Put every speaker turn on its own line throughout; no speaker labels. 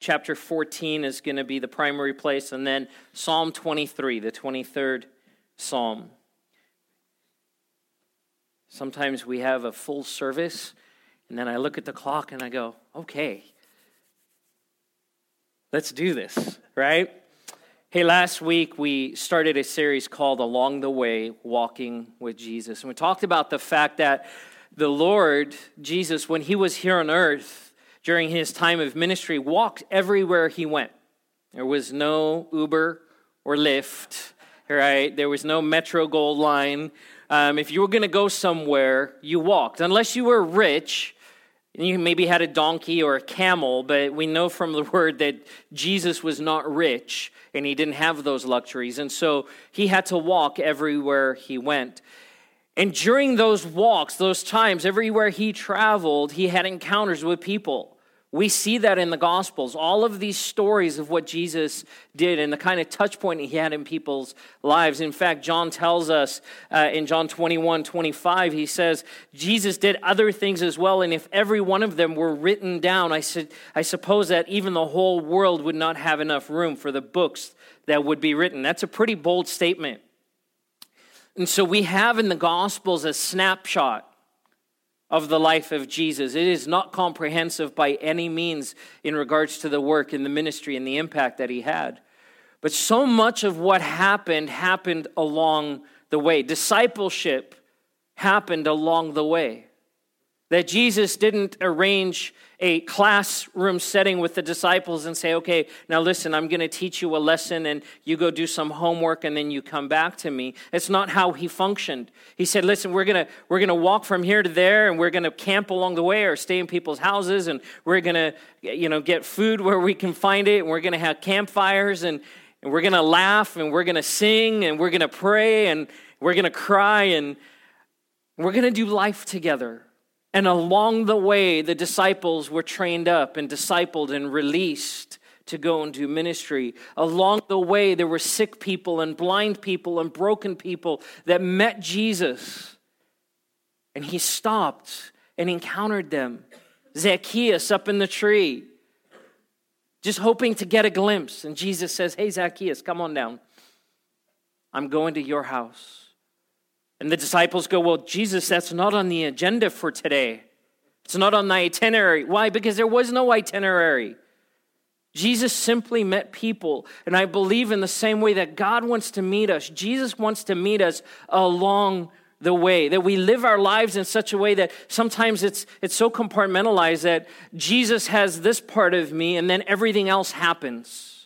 chapter 14 is going to be the primary place, and then Psalm 23, the 23rd Psalm. Sometimes we have a full service, and then I look at the clock and I go, okay, let's do this, right? Hey, last week we started a series called Along the Way Walking with Jesus. And we talked about the fact that the Lord, Jesus, when he was here on earth during his time of ministry, walked everywhere he went. There was no Uber or Lyft, right? There was no Metro Gold Line. Um, if you were going to go somewhere, you walked. Unless you were rich, you maybe had a donkey or a camel, but we know from the word that Jesus was not rich and he didn't have those luxuries. And so he had to walk everywhere he went. And during those walks, those times, everywhere he traveled, he had encounters with people. We see that in the Gospels. All of these stories of what Jesus did and the kind of touch point he had in people's lives. In fact, John tells us uh, in John 21 25, he says, Jesus did other things as well, and if every one of them were written down, I, said, I suppose that even the whole world would not have enough room for the books that would be written. That's a pretty bold statement. And so we have in the Gospels a snapshot of the life of Jesus. It is not comprehensive by any means in regards to the work and the ministry and the impact that he had. But so much of what happened happened along the way. Discipleship happened along the way. That Jesus didn't arrange a classroom setting with the disciples and say, okay, now listen, I'm going to teach you a lesson and you go do some homework and then you come back to me. It's not how he functioned. He said, listen, we're going to, we're going to walk from here to there and we're going to camp along the way or stay in people's houses and we're going to, you know, get food where we can find it and we're going to have campfires and, and we're going to laugh and we're going to sing and we're going to pray and we're going to cry and we're going to do life together. And along the way, the disciples were trained up and discipled and released to go and do ministry. Along the way, there were sick people and blind people and broken people that met Jesus. And he stopped and encountered them. Zacchaeus up in the tree, just hoping to get a glimpse. And Jesus says, Hey, Zacchaeus, come on down. I'm going to your house. And the disciples go, Well, Jesus, that's not on the agenda for today. It's not on the itinerary. Why? Because there was no itinerary. Jesus simply met people. And I believe in the same way that God wants to meet us, Jesus wants to meet us along the way, that we live our lives in such a way that sometimes it's, it's so compartmentalized that Jesus has this part of me and then everything else happens.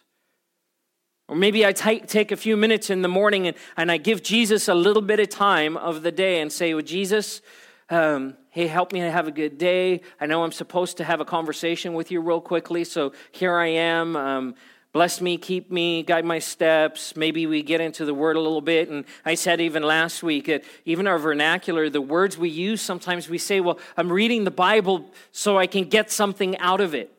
Or maybe I take take a few minutes in the morning and, and I give Jesus a little bit of time of the day and say, Well, Jesus, um, hey, help me have a good day. I know I'm supposed to have a conversation with you real quickly, so here I am. Um, bless me, keep me, guide my steps. Maybe we get into the word a little bit. And I said even last week, that even our vernacular, the words we use, sometimes we say, Well, I'm reading the Bible so I can get something out of it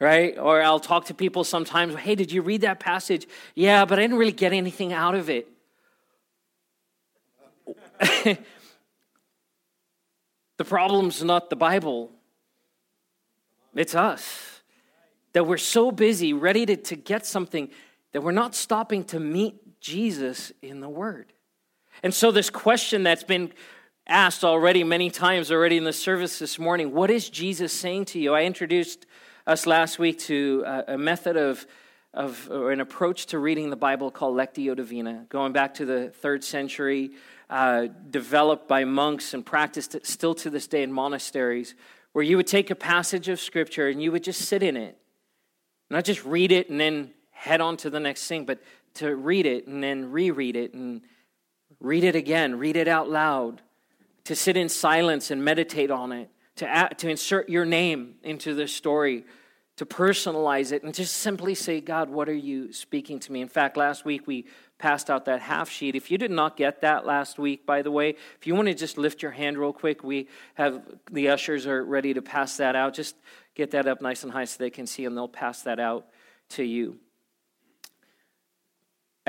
right? Or I'll talk to people sometimes, hey, did you read that passage? Yeah, but I didn't really get anything out of it. the problem's not the Bible, it's us. That we're so busy, ready to, to get something, that we're not stopping to meet Jesus in the Word. And so, this question that's been asked already many times already in the service this morning what is Jesus saying to you? I introduced us last week to a method of, of or an approach to reading the Bible called Lectio Divina, going back to the third century, uh, developed by monks and practiced still to this day in monasteries, where you would take a passage of Scripture and you would just sit in it. Not just read it and then head on to the next thing, but to read it and then reread it and read it again, read it out loud, to sit in silence and meditate on it to, add, to insert your name into the story, to personalize it, and just simply say, God, what are you speaking to me? In fact, last week we passed out that half sheet. If you did not get that last week, by the way, if you want to just lift your hand real quick, we have the ushers are ready to pass that out. Just get that up nice and high so they can see, and they'll pass that out to you.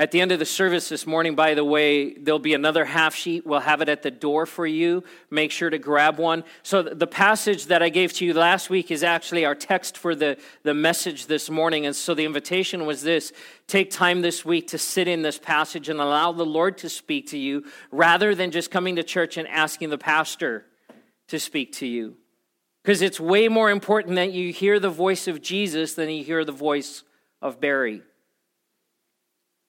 At the end of the service this morning, by the way, there'll be another half sheet. We'll have it at the door for you. Make sure to grab one. So, the passage that I gave to you last week is actually our text for the, the message this morning. And so, the invitation was this take time this week to sit in this passage and allow the Lord to speak to you rather than just coming to church and asking the pastor to speak to you. Because it's way more important that you hear the voice of Jesus than you hear the voice of Barry.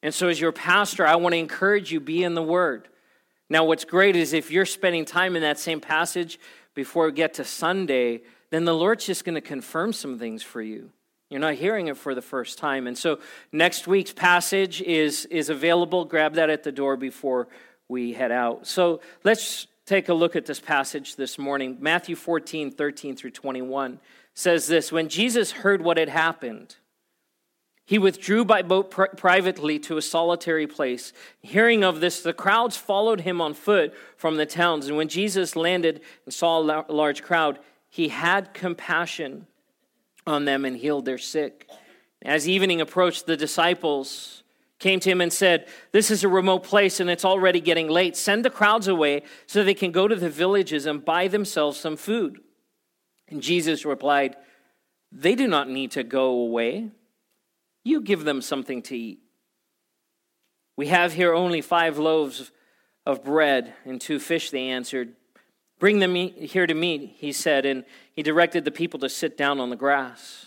And so, as your pastor, I want to encourage you be in the Word. Now, what's great is if you're spending time in that same passage before we get to Sunday, then the Lord's just going to confirm some things for you. You're not hearing it for the first time. And so, next week's passage is, is available. Grab that at the door before we head out. So, let's take a look at this passage this morning. Matthew 14, 13 through 21 says this When Jesus heard what had happened, he withdrew by boat pri- privately to a solitary place. Hearing of this, the crowds followed him on foot from the towns. And when Jesus landed and saw a large crowd, he had compassion on them and healed their sick. As evening approached, the disciples came to him and said, This is a remote place and it's already getting late. Send the crowds away so they can go to the villages and buy themselves some food. And Jesus replied, They do not need to go away. You give them something to eat. We have here only five loaves of bread and two fish, they answered. Bring them here to me, he said, and he directed the people to sit down on the grass.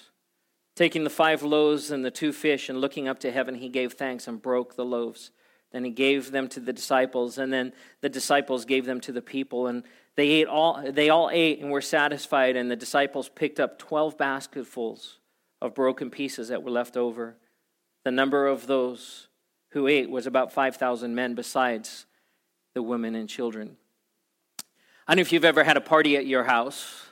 Taking the five loaves and the two fish and looking up to heaven, he gave thanks and broke the loaves. Then he gave them to the disciples, and then the disciples gave them to the people, and they ate all they all ate and were satisfied, and the disciples picked up twelve basketfuls of broken pieces that were left over. The number of those who ate was about 5,000 men, besides the women and children. I don't know if you've ever had a party at your house,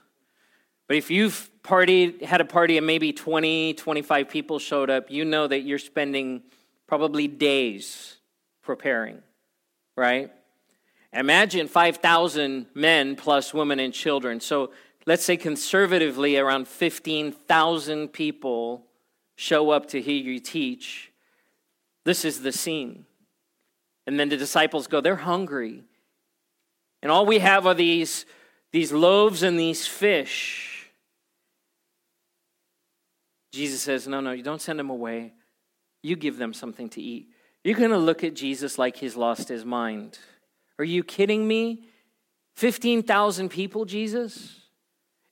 but if you've partied, had a party and maybe 20, 25 people showed up, you know that you're spending probably days preparing, right? Imagine 5,000 men plus women and children. So let's say conservatively, around 15,000 people show up to hear you teach. This is the scene. And then the disciples go, they're hungry. And all we have are these, these loaves and these fish. Jesus says, No, no, you don't send them away. You give them something to eat. You're going to look at Jesus like he's lost his mind. Are you kidding me? 15,000 people, Jesus?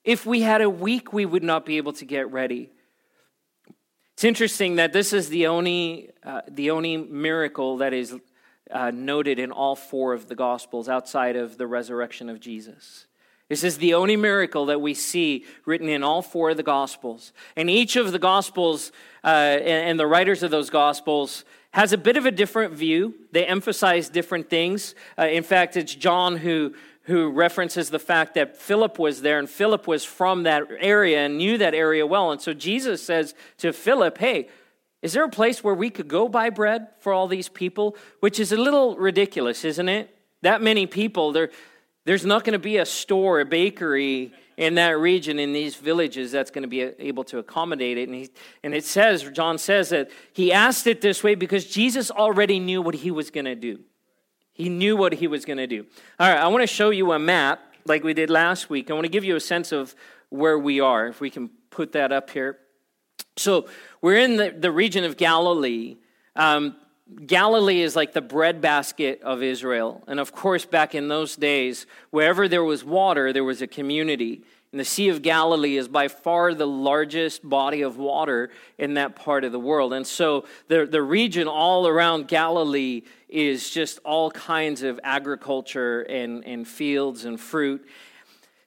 If we had a week, we would not be able to get ready. It's interesting that this is the only, uh, the only miracle that is uh, noted in all four of the Gospels outside of the resurrection of Jesus. This is the only miracle that we see written in all four of the Gospels. And each of the Gospels uh, and, and the writers of those Gospels has a bit of a different view. They emphasize different things. Uh, in fact, it's John who who references the fact that Philip was there, and Philip was from that area and knew that area well. And so Jesus says to Philip, Hey, is there a place where we could go buy bread for all these people? Which is a little ridiculous, isn't it? That many people, there, there's not going to be a store, a bakery in that region, in these villages, that's going to be able to accommodate it. And, he, and it says, John says that he asked it this way because Jesus already knew what he was going to do. He knew what he was going to do. All right, I want to show you a map like we did last week. I want to give you a sense of where we are, if we can put that up here. So we're in the, the region of Galilee. Um, Galilee is like the breadbasket of Israel. And of course, back in those days, wherever there was water, there was a community. And the Sea of Galilee is by far the largest body of water in that part of the world. And so the, the region all around Galilee is just all kinds of agriculture and, and fields and fruit.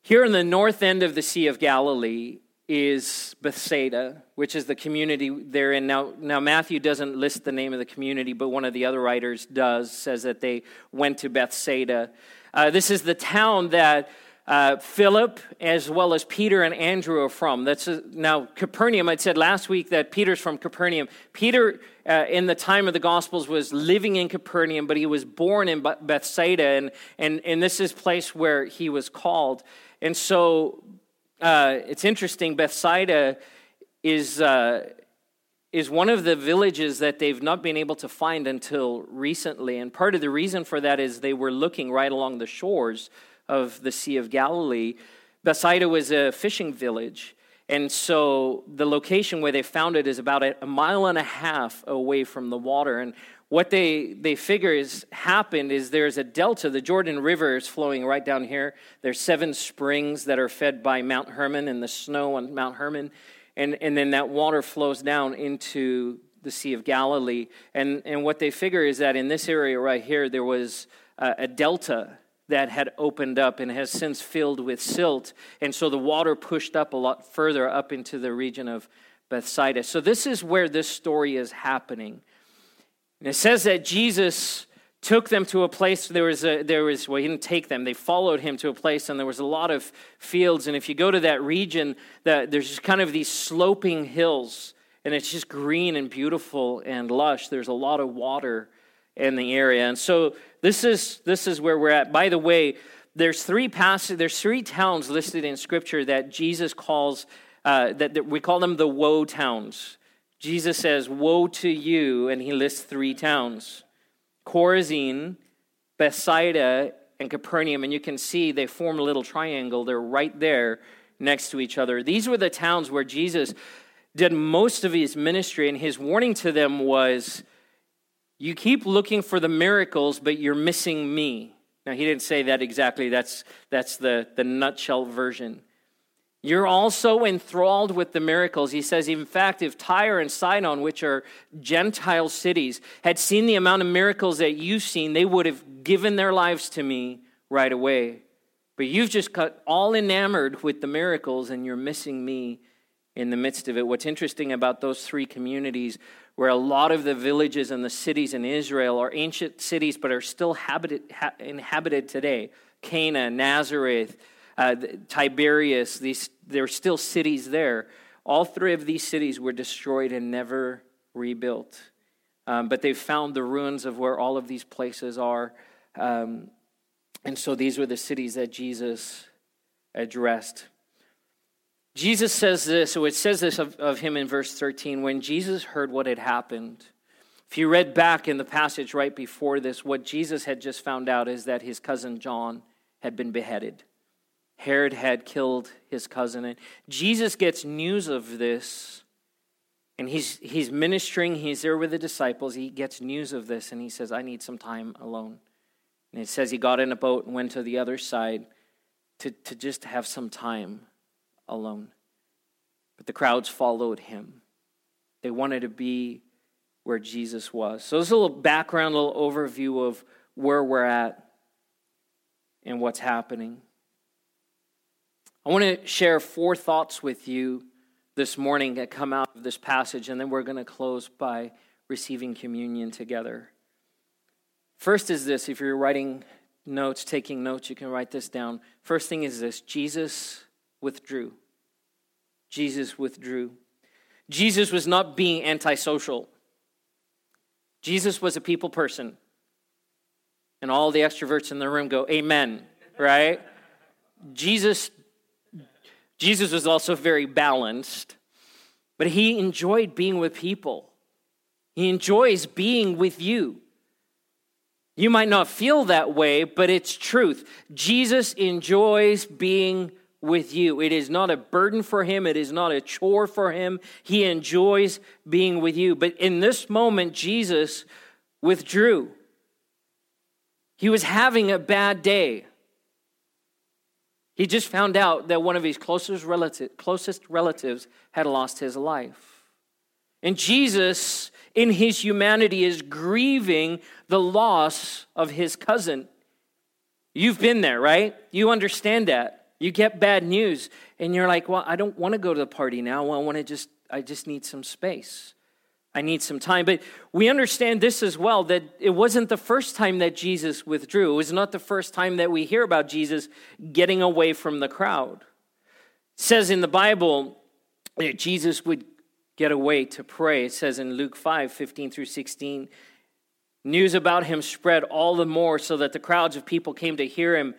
Here in the north end of the Sea of Galilee is Bethsaida, which is the community they're in. Now, now, Matthew doesn't list the name of the community, but one of the other writers does, says that they went to Bethsaida. Uh, this is the town that uh, Philip, as well as Peter and Andrew, are from. That's a, now Capernaum. I said last week that Peter's from Capernaum. Peter, uh, in the time of the Gospels, was living in Capernaum, but he was born in Bethsaida, and and and this is place where he was called. And so uh, it's interesting. Bethsaida is uh, is one of the villages that they've not been able to find until recently. And part of the reason for that is they were looking right along the shores of the Sea of Galilee. Bethsaida was a fishing village. And so the location where they found it is about a, mile and a half away from the water. And what they, they figure has happened is there's a delta. The Jordan River is flowing right down here. There's seven springs that are fed by Mount Hermon and the snow on Mount Hermon. And, and then that water flows down into the Sea of Galilee. And, and what they figure is that in this area right here, there was a, a delta that had opened up and has since filled with silt. And so the water pushed up a lot further up into the region of Bethsaida. So this is where this story is happening. And it says that Jesus took them to a place there was a there was well he didn't take them they followed him to a place and there was a lot of fields and if you go to that region that there's just kind of these sloping hills and it's just green and beautiful and lush there's a lot of water in the area and so this is this is where we're at by the way there's three passages there's three towns listed in scripture that jesus calls uh, that, that we call them the woe towns jesus says woe to you and he lists three towns Chorazin, Bethsaida, and Capernaum. And you can see they form a little triangle. They're right there next to each other. These were the towns where Jesus did most of his ministry, and his warning to them was You keep looking for the miracles, but you're missing me. Now, he didn't say that exactly, that's, that's the, the nutshell version. You're also enthralled with the miracles. He says, in fact, if Tyre and Sidon, which are Gentile cities, had seen the amount of miracles that you've seen, they would have given their lives to me right away. But you've just got all enamored with the miracles and you're missing me in the midst of it. What's interesting about those three communities, where a lot of the villages and the cities in Israel are ancient cities but are still habited, ha- inhabited today Cana, Nazareth, uh, Tiberias, these, there are still cities there. All three of these cities were destroyed and never rebuilt. Um, but they've found the ruins of where all of these places are. Um, and so these were the cities that Jesus addressed. Jesus says this, so it says this of, of him in verse 13. When Jesus heard what had happened, if you read back in the passage right before this, what Jesus had just found out is that his cousin John had been beheaded. Herod had killed his cousin. And Jesus gets news of this, and he's, he's ministering. He's there with the disciples. He gets news of this, and he says, I need some time alone. And it says he got in a boat and went to the other side to, to just have some time alone. But the crowds followed him. They wanted to be where Jesus was. So, this is a little background, a little overview of where we're at and what's happening. I want to share four thoughts with you this morning that come out of this passage, and then we're going to close by receiving communion together. First is this if you're writing notes, taking notes, you can write this down. First thing is this Jesus withdrew. Jesus withdrew. Jesus was not being antisocial. Jesus was a people person. And all the extroverts in the room go, Amen, right? Jesus Jesus was also very balanced, but he enjoyed being with people. He enjoys being with you. You might not feel that way, but it's truth. Jesus enjoys being with you. It is not a burden for him, it is not a chore for him. He enjoys being with you. But in this moment, Jesus withdrew. He was having a bad day. He just found out that one of his closest, relative, closest relatives had lost his life. And Jesus, in his humanity, is grieving the loss of his cousin. You've been there, right? You understand that. You get bad news, and you're like, well, I don't want to go to the party now. I want to just, I just need some space. I need some time. But we understand this as well that it wasn't the first time that Jesus withdrew. It was not the first time that we hear about Jesus getting away from the crowd. It says in the Bible that Jesus would get away to pray. It says in Luke 5 15 through 16. News about him spread all the more so that the crowds of people came to hear him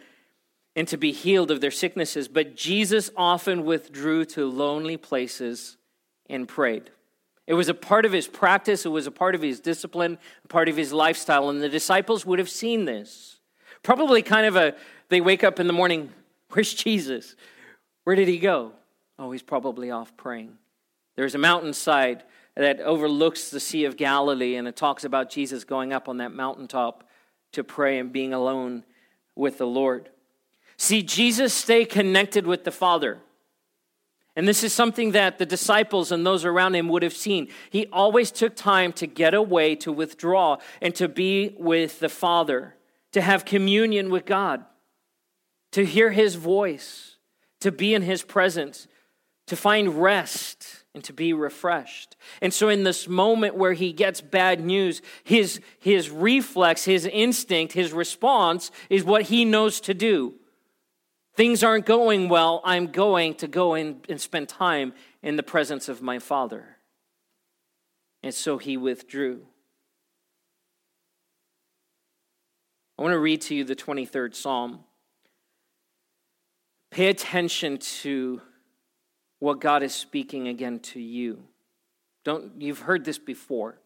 and to be healed of their sicknesses. But Jesus often withdrew to lonely places and prayed. It was a part of his practice, it was a part of his discipline, a part of his lifestyle, and the disciples would have seen this. Probably kind of a they wake up in the morning, where's Jesus? Where did he go? Oh, he's probably off praying. There's a mountainside that overlooks the Sea of Galilee, and it talks about Jesus going up on that mountaintop to pray and being alone with the Lord. See, Jesus stayed connected with the Father. And this is something that the disciples and those around him would have seen. He always took time to get away, to withdraw, and to be with the Father, to have communion with God, to hear his voice, to be in his presence, to find rest and to be refreshed. And so, in this moment where he gets bad news, his, his reflex, his instinct, his response is what he knows to do. Things aren't going well. I'm going to go in and spend time in the presence of my Father. And so he withdrew. I want to read to you the 23rd Psalm. Pay attention to what God is speaking again to you. Don't you've heard this before.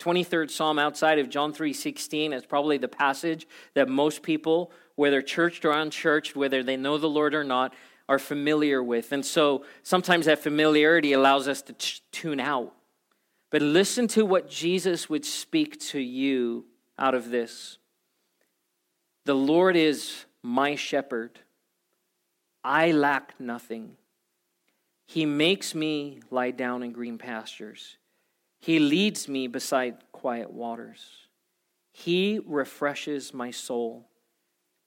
23rd Psalm outside of John 3:16 is probably the passage that most people whether churched or unchurched, whether they know the Lord or not, are familiar with. And so sometimes that familiarity allows us to t- tune out. But listen to what Jesus would speak to you out of this. The Lord is my shepherd. I lack nothing. He makes me lie down in green pastures. He leads me beside quiet waters. He refreshes my soul.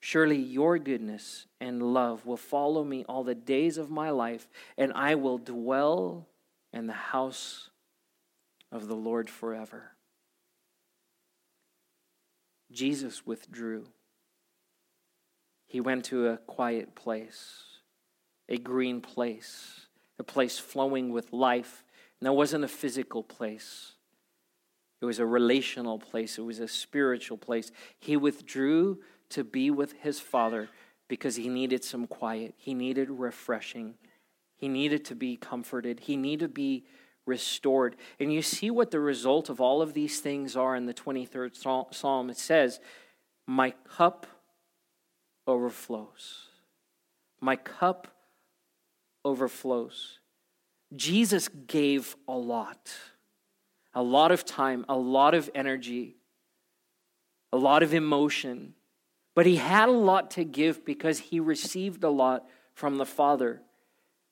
Surely your goodness and love will follow me all the days of my life, and I will dwell in the house of the Lord forever. Jesus withdrew. He went to a quiet place, a green place a place flowing with life. And that wasn't a physical place, it was a relational place, it was a spiritual place. He withdrew to be with his Father because he needed some quiet, he needed refreshing, he needed to be comforted, he needed to be restored. And you see what the result of all of these things are in the 23rd Psalm. It says, My cup overflows. My cup overflows. Jesus gave a lot a lot of time, a lot of energy, a lot of emotion. But he had a lot to give because he received a lot from the Father.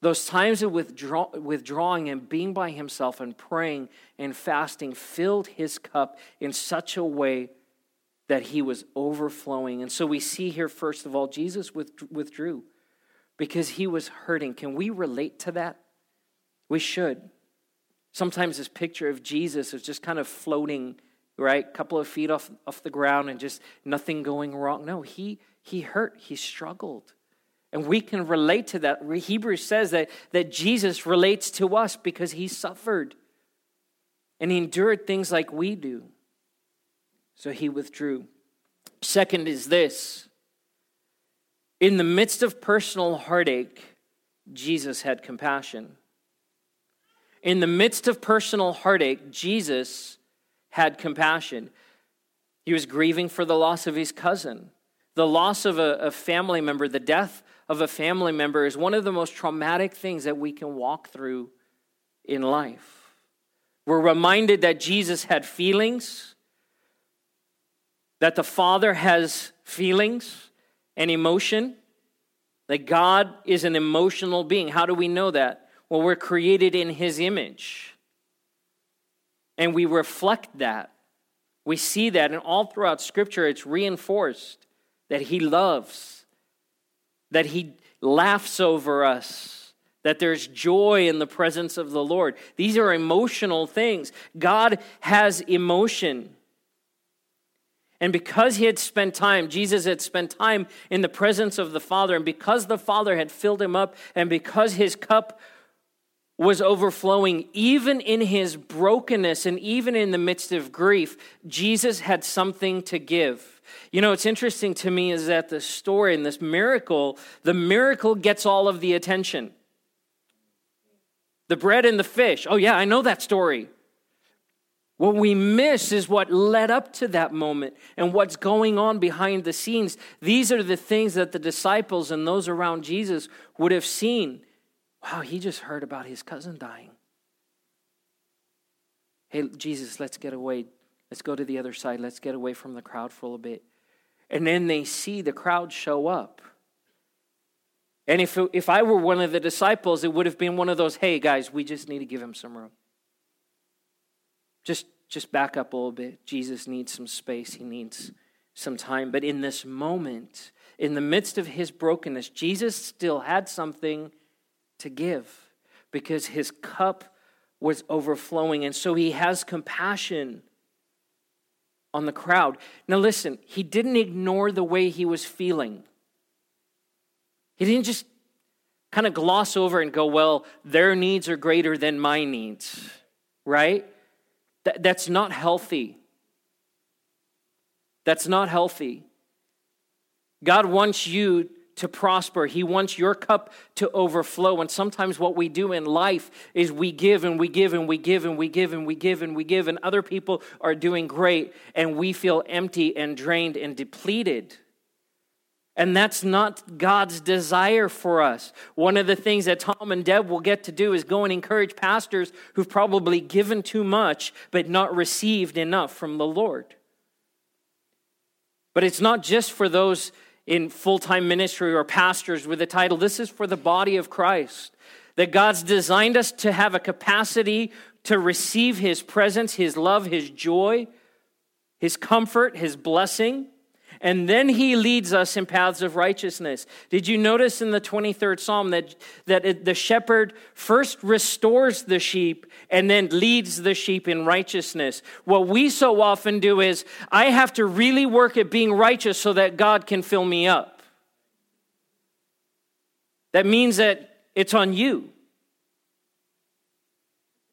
Those times of withdraw, withdrawing and being by himself and praying and fasting filled his cup in such a way that he was overflowing. And so we see here, first of all, Jesus withdrew because he was hurting. Can we relate to that? We should. Sometimes this picture of Jesus is just kind of floating, right? A couple of feet off, off the ground and just nothing going wrong. No, he, he hurt, he struggled. And we can relate to that. Hebrews says that, that Jesus relates to us because he suffered and he endured things like we do. So he withdrew. Second is this in the midst of personal heartache, Jesus had compassion. In the midst of personal heartache, Jesus had compassion. He was grieving for the loss of his cousin. The loss of a, a, family member, the death of a family member, is one of the most traumatic things that we can walk through in life. We're reminded that Jesus had feelings, that the Father has feelings and emotion, that God is an emotional being. How do we know that? Well, we're created in His image, and we reflect that. We see that, and all throughout Scripture, it's reinforced that He loves, that He laughs over us, that there's joy in the presence of the Lord. These are emotional things. God has emotion. And because he had spent time, Jesus had spent time in the presence of the Father, and because the Father had filled him up, and because his cup was overflowing, even in his brokenness and even in the midst of grief, Jesus had something to give. You know, what's interesting to me is that the story and this miracle, the miracle gets all of the attention. The bread and the fish. Oh, yeah, I know that story. What we miss is what led up to that moment and what's going on behind the scenes. These are the things that the disciples and those around Jesus would have seen. Wow, he just heard about his cousin dying. Hey, Jesus, let's get away. Let's go to the other side. Let's get away from the crowd for a little bit. And then they see the crowd show up. And if, if I were one of the disciples, it would have been one of those, hey, guys, we just need to give him some room. Just, just back up a little bit. Jesus needs some space, he needs some time. But in this moment, in the midst of his brokenness, Jesus still had something to give because his cup was overflowing. And so he has compassion on the crowd. Now, listen, he didn't ignore the way he was feeling. He didn't just kind of gloss over and go, well, their needs are greater than my needs, right? That, that's not healthy. That's not healthy. God wants you to prosper. He wants your cup to overflow. And sometimes what we do in life is we give and we give and we give and we give and we give and we give, and other people are doing great, and we feel empty and drained and depleted. And that's not God's desire for us. One of the things that Tom and Deb will get to do is go and encourage pastors who've probably given too much but not received enough from the Lord. But it's not just for those in full time ministry or pastors with the title, this is for the body of Christ. That God's designed us to have a capacity to receive His presence, His love, His joy, His comfort, His blessing and then he leads us in paths of righteousness. Did you notice in the 23rd Psalm that, that the shepherd first restores the sheep and then leads the sheep in righteousness? What we so often do is, I have to really work at being righteous so that God can fill me up. That means that it's on you.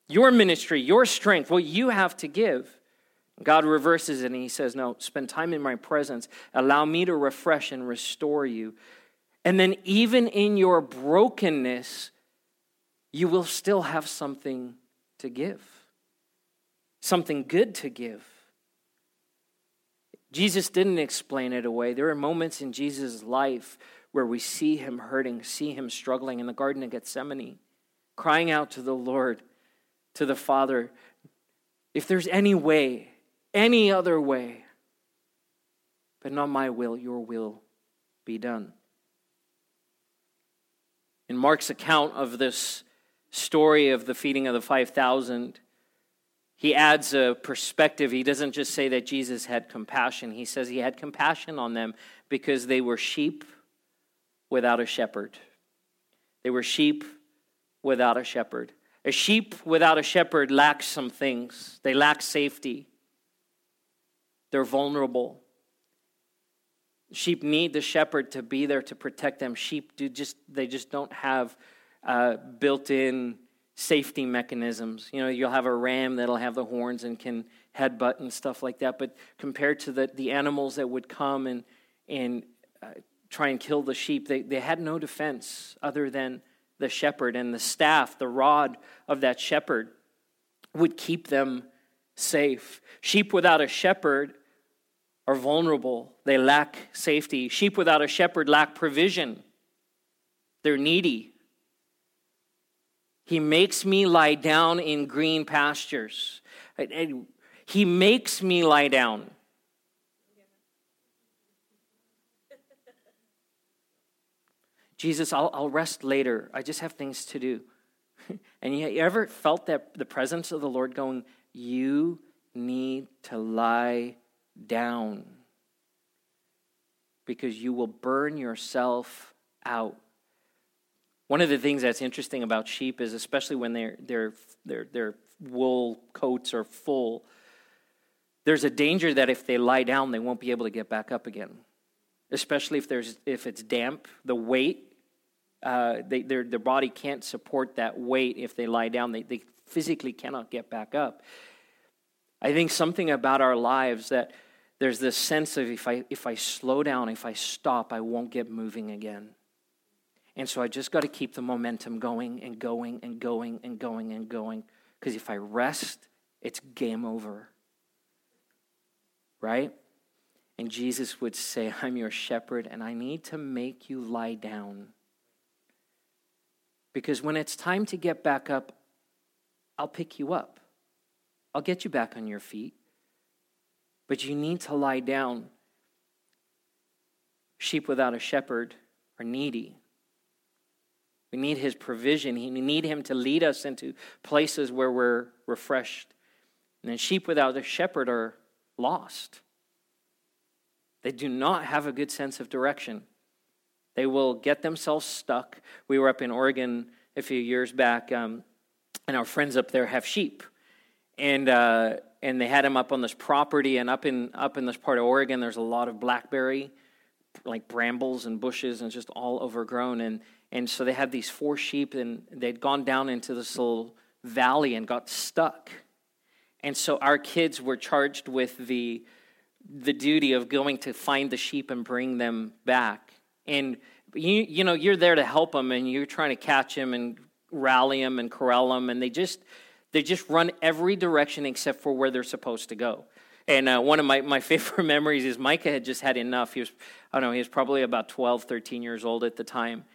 Your ministry, your strength, what you have to give. God reverses it and he says, No, spend time in my presence. Allow me to refresh and restore you. And then, even in your brokenness, you will still have something to give, something good to give. Jesus didn't explain it away. There are moments in Jesus' life where we see him hurting, see him struggling in the Garden of Gethsemane, crying out to the Lord, to the Father, if there's any way, any other way. But not my will, your will be done. In Mark's account of this story of the feeding of the 5,000, he adds a perspective. He doesn't just say that Jesus had compassion, he says he had compassion on them because they were sheep without a shepherd. They were sheep without a shepherd. A sheep without a shepherd lacks some things, they lack safety. They're vulnerable. Sheep need the shepherd to be there to protect them. Sheep do just they just don't have uh, built-in safety mechanisms. You know, you'll have a ram that'll have the horns and can headbutt and stuff like that. But compared to the, the animals that would come and and uh, try and kill the sheep, they, they had no defense other than the shepherd and the staff, the rod of that shepherd would keep them safe. Sheep without a shepherd are vulnerable, they lack safety. Sheep without a shepherd lack provision, they're needy. He makes me lie down in green pastures. He makes me lie down. Jesus, I'll, I'll, rest later. I just have things to do. and you, ever felt that the presence of the Lord going, You need to lie down because you will burn yourself out. One of the things that's interesting about sheep is, especially when their their their their wool coats are full, there's a danger that if they lie down, they won't be able to get back up again. Especially if there's if it's damp, the weight, uh, they, their their body can't support that weight. If they lie down, they, they physically cannot get back up. I think something about our lives that there's this sense of if I if I slow down, if I stop, I won't get moving again. And so I just got to keep the momentum going and going and going and going and going. Because if I rest, it's game over. Right? And Jesus would say, I'm your shepherd, and I need to make you lie down. Because when it's time to get back up, I'll pick you up. I'll get you back on your feet. But you need to lie down. Sheep without a shepherd are needy. We need his provision. We need him to lead us into places where we're refreshed. And then sheep without a shepherd are lost. They do not have a good sense of direction. They will get themselves stuck. We were up in Oregon a few years back, um, and our friends up there have sheep. And, uh, and they had them up on this property, and up in, up in this part of Oregon, there's a lot of blackberry, like brambles and bushes, and just all overgrown. And, and so they had these four sheep, and they'd gone down into this little valley and got stuck. And so our kids were charged with the, the duty of going to find the sheep and bring them back. And you, you know, you're there to help them, and you're trying to catch them and rally them and corral them, and they just they just run every direction except for where they're supposed to go. And uh, one of my, my favorite memories is Micah had just had enough. He was, I don't know, he was probably about 12, 13 years old at the time.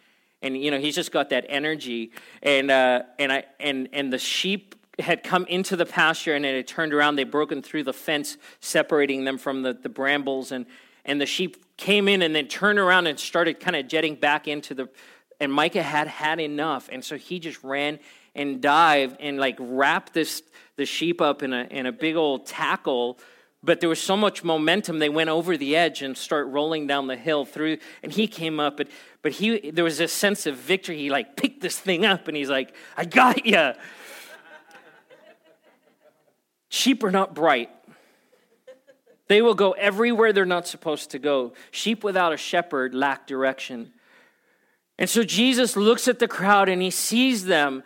And you know he's just got that energy. And uh, and i and and the sheep had come into the pasture and it had turned around. They'd broken through the fence separating them from the, the brambles. And and the sheep came in and then turned around and started kind of jetting back into the and micah had had enough. And so he just ran and dived and like wrapped this the sheep up in a in a big old tackle but there was so much momentum they went over the edge and start rolling down the hill through and he came up but but he there was a sense of victory. He like picked this thing up and he's like i got you sheep are not bright. They will go everywhere they're not supposed to go. Sheep without a shepherd lack direction. And so jesus looks at the crowd and he sees them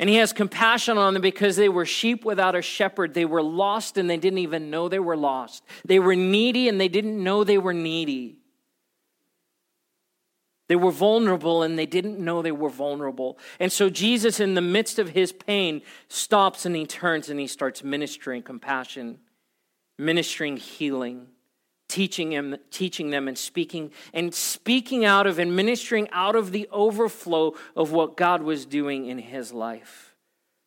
and he has compassion on them because they were sheep without a shepherd. They were lost and they didn't even know they were lost. They were needy and they didn't know they were needy. They were vulnerable and they didn't know they were vulnerable. And so Jesus, in the midst of his pain, stops and he turns and he starts ministering compassion, ministering healing teaching him teaching them and speaking and speaking out of and ministering out of the overflow of what God was doing in his life.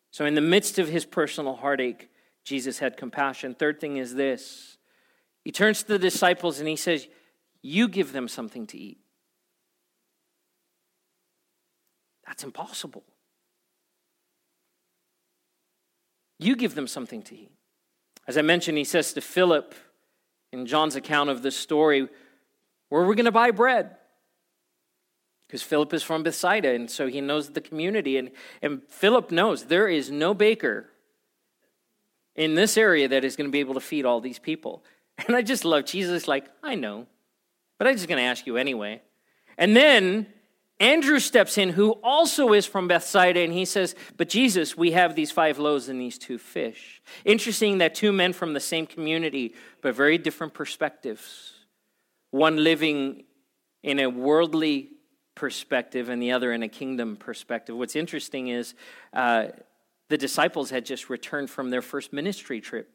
So in the midst of his personal heartache, Jesus had compassion. Third thing is this. He turns to the disciples and he says, "You give them something to eat." That's impossible. You give them something to eat. As I mentioned, he says to Philip, in John's account of this story, where are we going to buy bread? Because Philip is from Bethsaida, and so he knows the community. And, and Philip knows there is no baker in this area that is going to be able to feed all these people. And I just love Jesus, like, I know, but I'm just going to ask you anyway. And then Andrew steps in, who also is from Bethsaida, and he says, But Jesus, we have these five loaves and these two fish. Interesting that two men from the same community, but very different perspectives. One living in a worldly perspective and the other in a kingdom perspective. What's interesting is uh, the disciples had just returned from their first ministry trip.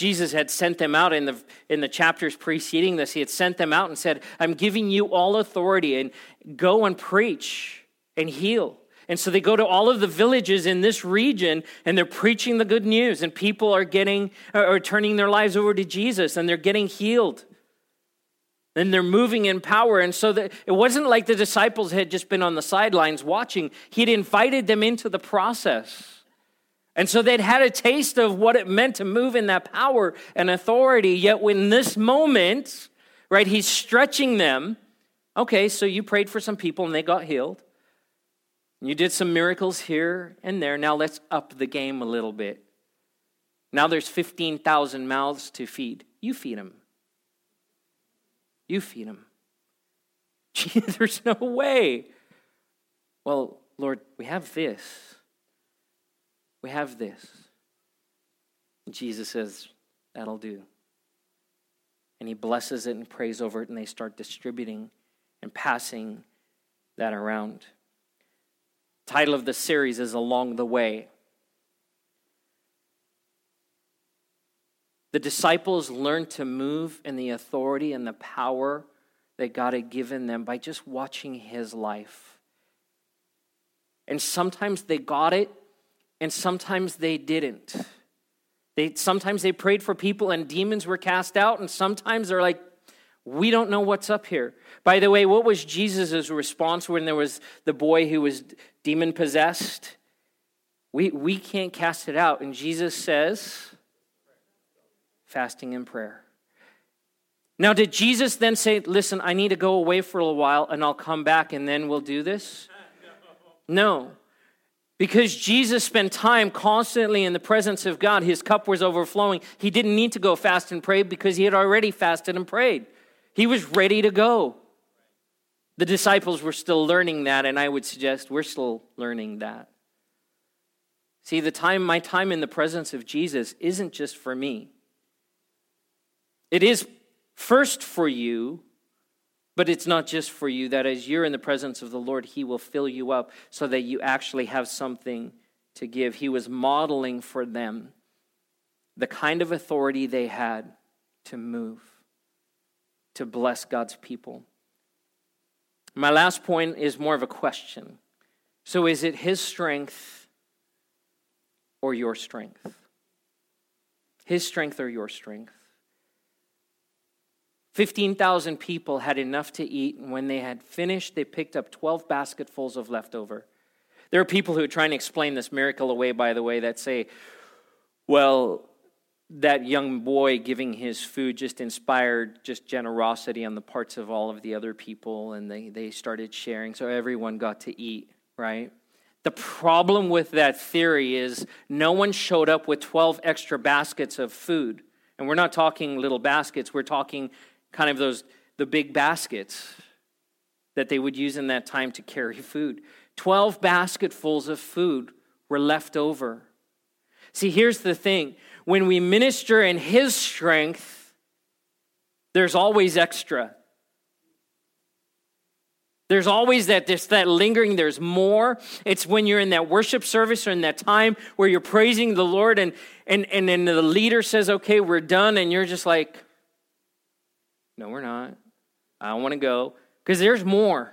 Jesus had sent them out in the, in the chapters preceding this. He had sent them out and said, I'm giving you all authority and go and preach and heal. And so they go to all of the villages in this region and they're preaching the good news, and people are getting or turning their lives over to Jesus and they're getting healed. And they're moving in power. And so it wasn't like the disciples had just been on the sidelines watching, He'd invited them into the process. And so they'd had a taste of what it meant to move in that power and authority. Yet, when this moment, right, he's stretching them, Okay, so you prayed for some people and they got healed. You did some miracles here and there. Now let's up the game a little bit. Now there's 15,000 mouths to feed. You feed them. You feed them. Gee, there's no way. Well, Lord, we have this. We have this. Jesus says, That'll do. And he blesses it and prays over it, and they start distributing and passing that around. Title of the series is Along the Way. The disciples learned to move in the authority and the power that God had given them by just watching his life. And sometimes they got it, and sometimes they didn't. They, sometimes they prayed for people and demons were cast out, and sometimes they're like, we don't know what's up here. By the way, what was Jesus' response when there was the boy who was demon possessed? We, we can't cast it out. And Jesus says, fasting and prayer. Now, did Jesus then say, Listen, I need to go away for a little while and I'll come back and then we'll do this? No. Because Jesus spent time constantly in the presence of God, his cup was overflowing. He didn't need to go fast and pray because he had already fasted and prayed. He was ready to go. The disciples were still learning that, and I would suggest we're still learning that. See, the time, my time in the presence of Jesus isn't just for me. It is first for you, but it's not just for you. That as you're in the presence of the Lord, He will fill you up so that you actually have something to give. He was modeling for them the kind of authority they had to move, to bless God's people. My last point is more of a question. So, is it his strength or your strength? His strength or your strength? 15,000 people had enough to eat, and when they had finished, they picked up 12 basketfuls of leftover. There are people who are trying to explain this miracle away, by the way, that say, well, that young boy giving his food just inspired just generosity on the parts of all of the other people and they, they started sharing so everyone got to eat right the problem with that theory is no one showed up with 12 extra baskets of food and we're not talking little baskets we're talking kind of those the big baskets that they would use in that time to carry food 12 basketfuls of food were left over see here's the thing when we minister in His strength, there's always extra. There's always that there's that lingering, there's more. It's when you're in that worship service or in that time where you're praising the Lord and and, and then the leader says, okay, we're done, and you're just like, No, we're not. I want to go. Because there's more.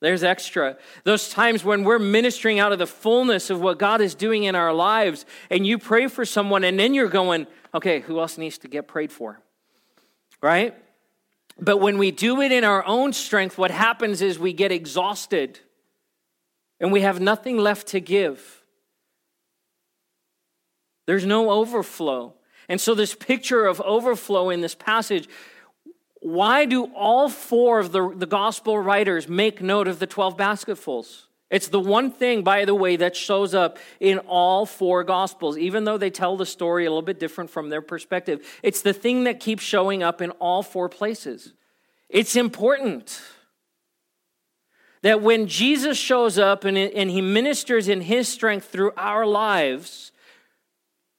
There's extra. Those times when we're ministering out of the fullness of what God is doing in our lives, and you pray for someone, and then you're going, okay, who else needs to get prayed for? Right? But when we do it in our own strength, what happens is we get exhausted and we have nothing left to give. There's no overflow. And so, this picture of overflow in this passage why do all four of the, the gospel writers make note of the 12 basketfuls? It's the one thing, by the way, that shows up in all four gospels, even though they tell the story a little bit different from their perspective. It's the thing that keeps showing up in all four places. It's important that when Jesus shows up and, and he ministers in his strength through our lives,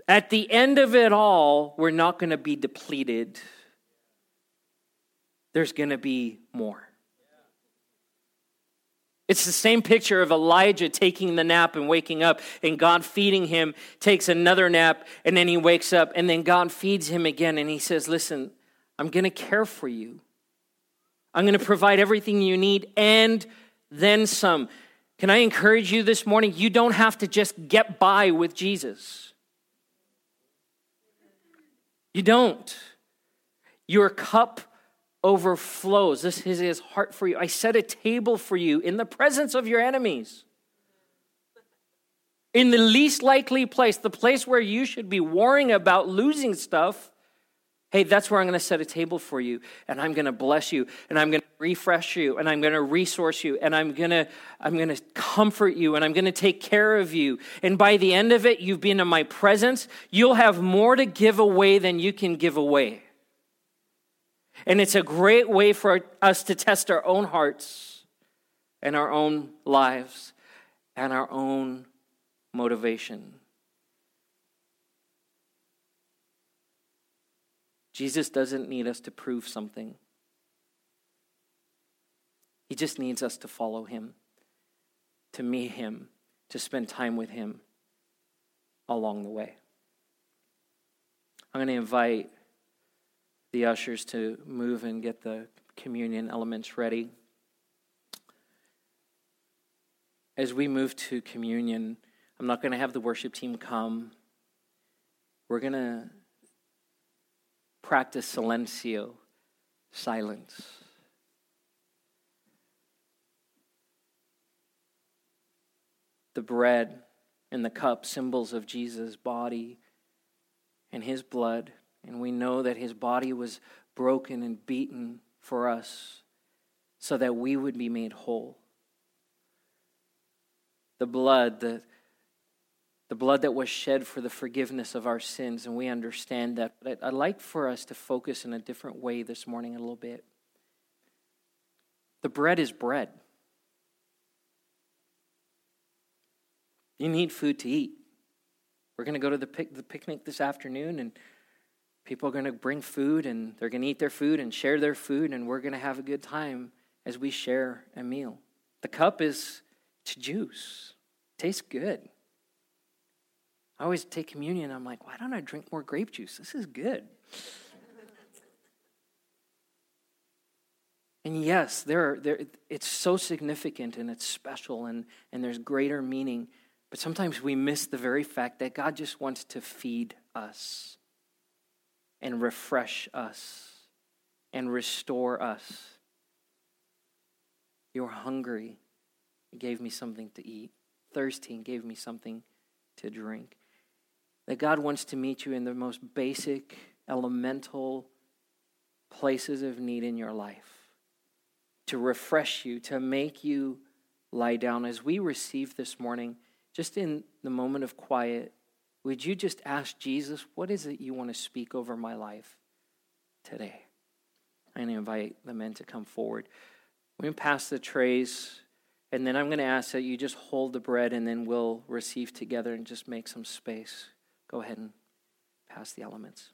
at the end of it all, we're not going to be depleted there's going to be more. It's the same picture of Elijah taking the nap and waking up, and God feeding him, takes another nap, and then he wakes up, and then God feeds him again, and he says, Listen, I'm going to care for you. I'm going to provide everything you need and then some. Can I encourage you this morning? You don't have to just get by with Jesus. You don't. Your cup overflows. This is his heart for you. I set a table for you in the presence of your enemies. In the least likely place, the place where you should be worrying about losing stuff, Hey, that's where I'm going to set a table for you, and I'm going to bless you, and I'm going to refresh you, and I'm going to resource you, and I'm going to I'm going to comfort you, and I'm going to take care of you. And by the end of it, you've been in my presence. You'll have more to give away than you can give away. And it's a great way for us to test our own hearts and our own lives and our own motivation. Jesus doesn't need us to prove something. He just needs us to follow him, to meet him, to spend time with him along the way. I'm going to invite the ushers to move and get the communion elements ready. As we move to communion, I'm not going to have the worship team come. We're going to practice silencio, silence. The bread and the cup, symbols of Jesus' body and his blood. And we know that his body was broken and beaten for us so that we would be made whole. The blood, the the blood that was shed for the forgiveness of our sins, and we understand that. But I'd like for us to focus in a different way this morning a little bit. The bread is bread. You need food to eat. We're going to go to the, pic- the picnic this afternoon, and people are going to bring food, and they're going to eat their food and share their food, and we're going to have a good time as we share a meal. The cup is it's juice. It tastes good. I always take communion. I'm like, why don't I drink more grape juice? This is good. and yes, there, are, there, it's so significant and it's special and, and there's greater meaning. But sometimes we miss the very fact that God just wants to feed us and refresh us and restore us. You're hungry. He gave me something to eat. Thirsty and gave me something to drink. That God wants to meet you in the most basic, elemental places of need in your life, to refresh you, to make you lie down. As we receive this morning, just in the moment of quiet, would you just ask Jesus, what is it you want to speak over my life today? I'm going to invite the men to come forward. We're going to pass the trays, and then I'm going to ask that you just hold the bread, and then we'll receive together and just make some space go ahead and pass the elements.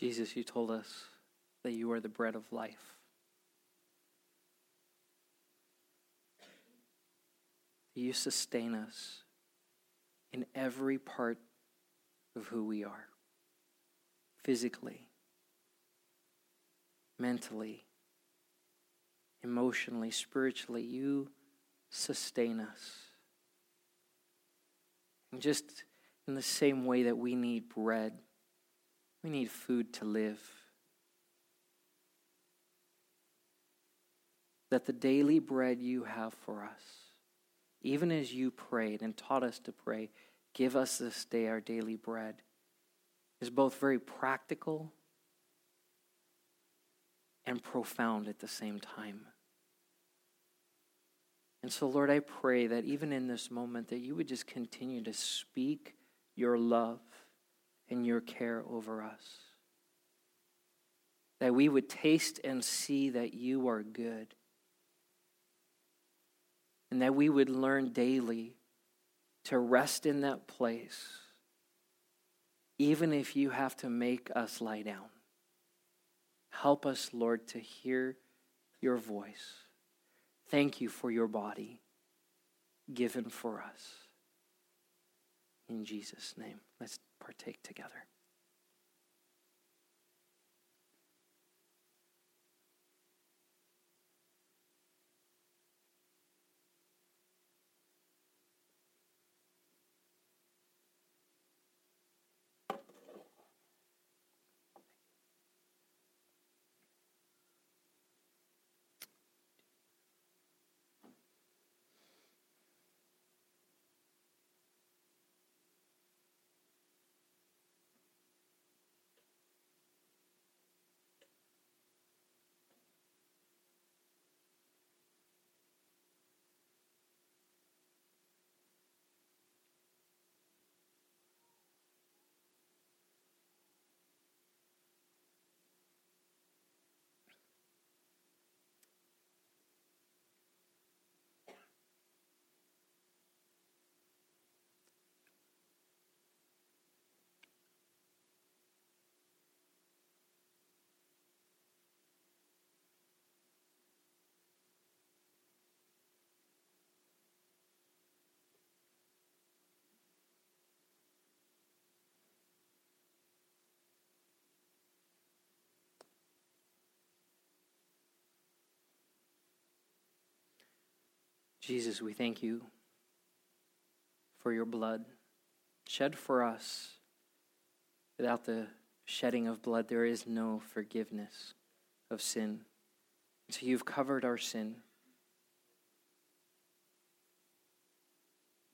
Jesus, you told us that you are the bread of life. You sustain us in every part of who we are. physically, mentally, emotionally, spiritually. You sustain us. And just in the same way that we need bread, we need food to live. That the daily bread you have for us, even as you prayed and taught us to pray, give us this day our daily bread, is both very practical and profound at the same time. And so, Lord, I pray that even in this moment, that you would just continue to speak your love and your care over us. That we would taste and see that you are good. And that we would learn daily to rest in that place, even if you have to make us lie down. Help us, Lord, to hear your voice. Thank you for your body given for us. In Jesus' name, let's partake together. Jesus, we thank you for your blood shed for us. Without the shedding of blood, there is no forgiveness of sin. So you've covered our sin.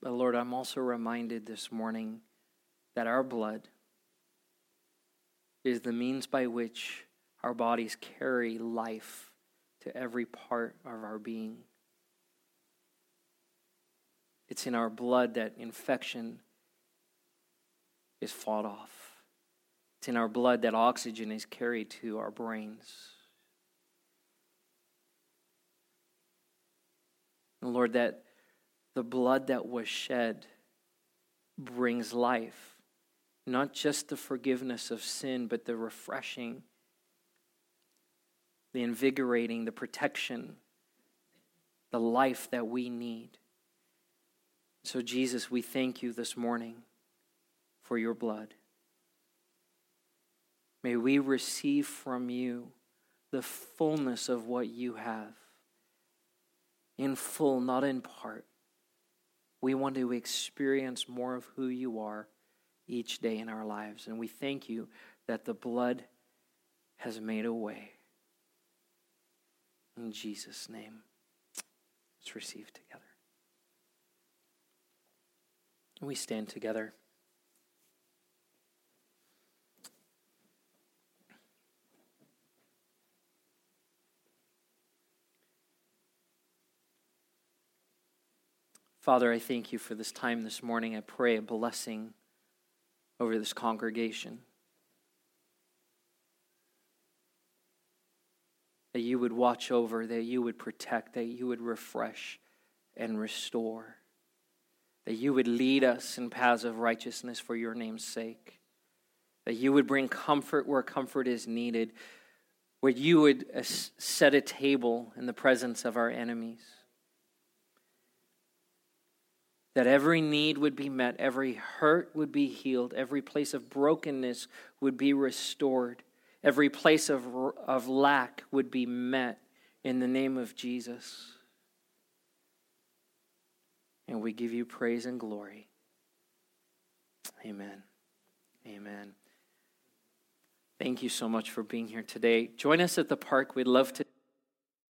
But Lord, I'm also reminded this morning that our blood is the means by which our bodies carry life to every part of our being. It's in our blood that infection is fought off. It's in our blood that oxygen is carried to our brains. And Lord, that the blood that was shed brings life, not just the forgiveness of sin, but the refreshing, the invigorating, the protection, the life that we need. So, Jesus, we thank you this morning for your blood. May we receive from you the fullness of what you have. In full, not in part. We want to experience more of who you are each day in our lives. And we thank you that the blood has made a way. In Jesus' name, let's receive together. We stand together. Father, I thank you for this time this morning. I pray a blessing over this congregation. That you would watch over, that you would protect, that you would refresh and restore that you would lead us in paths of righteousness for your name's sake, that you would bring comfort where comfort is needed, where you would uh, set a table in the presence of our enemies, that every need would be met, every hurt would be healed, every place of brokenness would be restored, every place of, of lack would be met in the name of Jesus. And we give you praise and glory. Amen. Amen. Thank you so much for being here today. Join us at the park. We'd love to.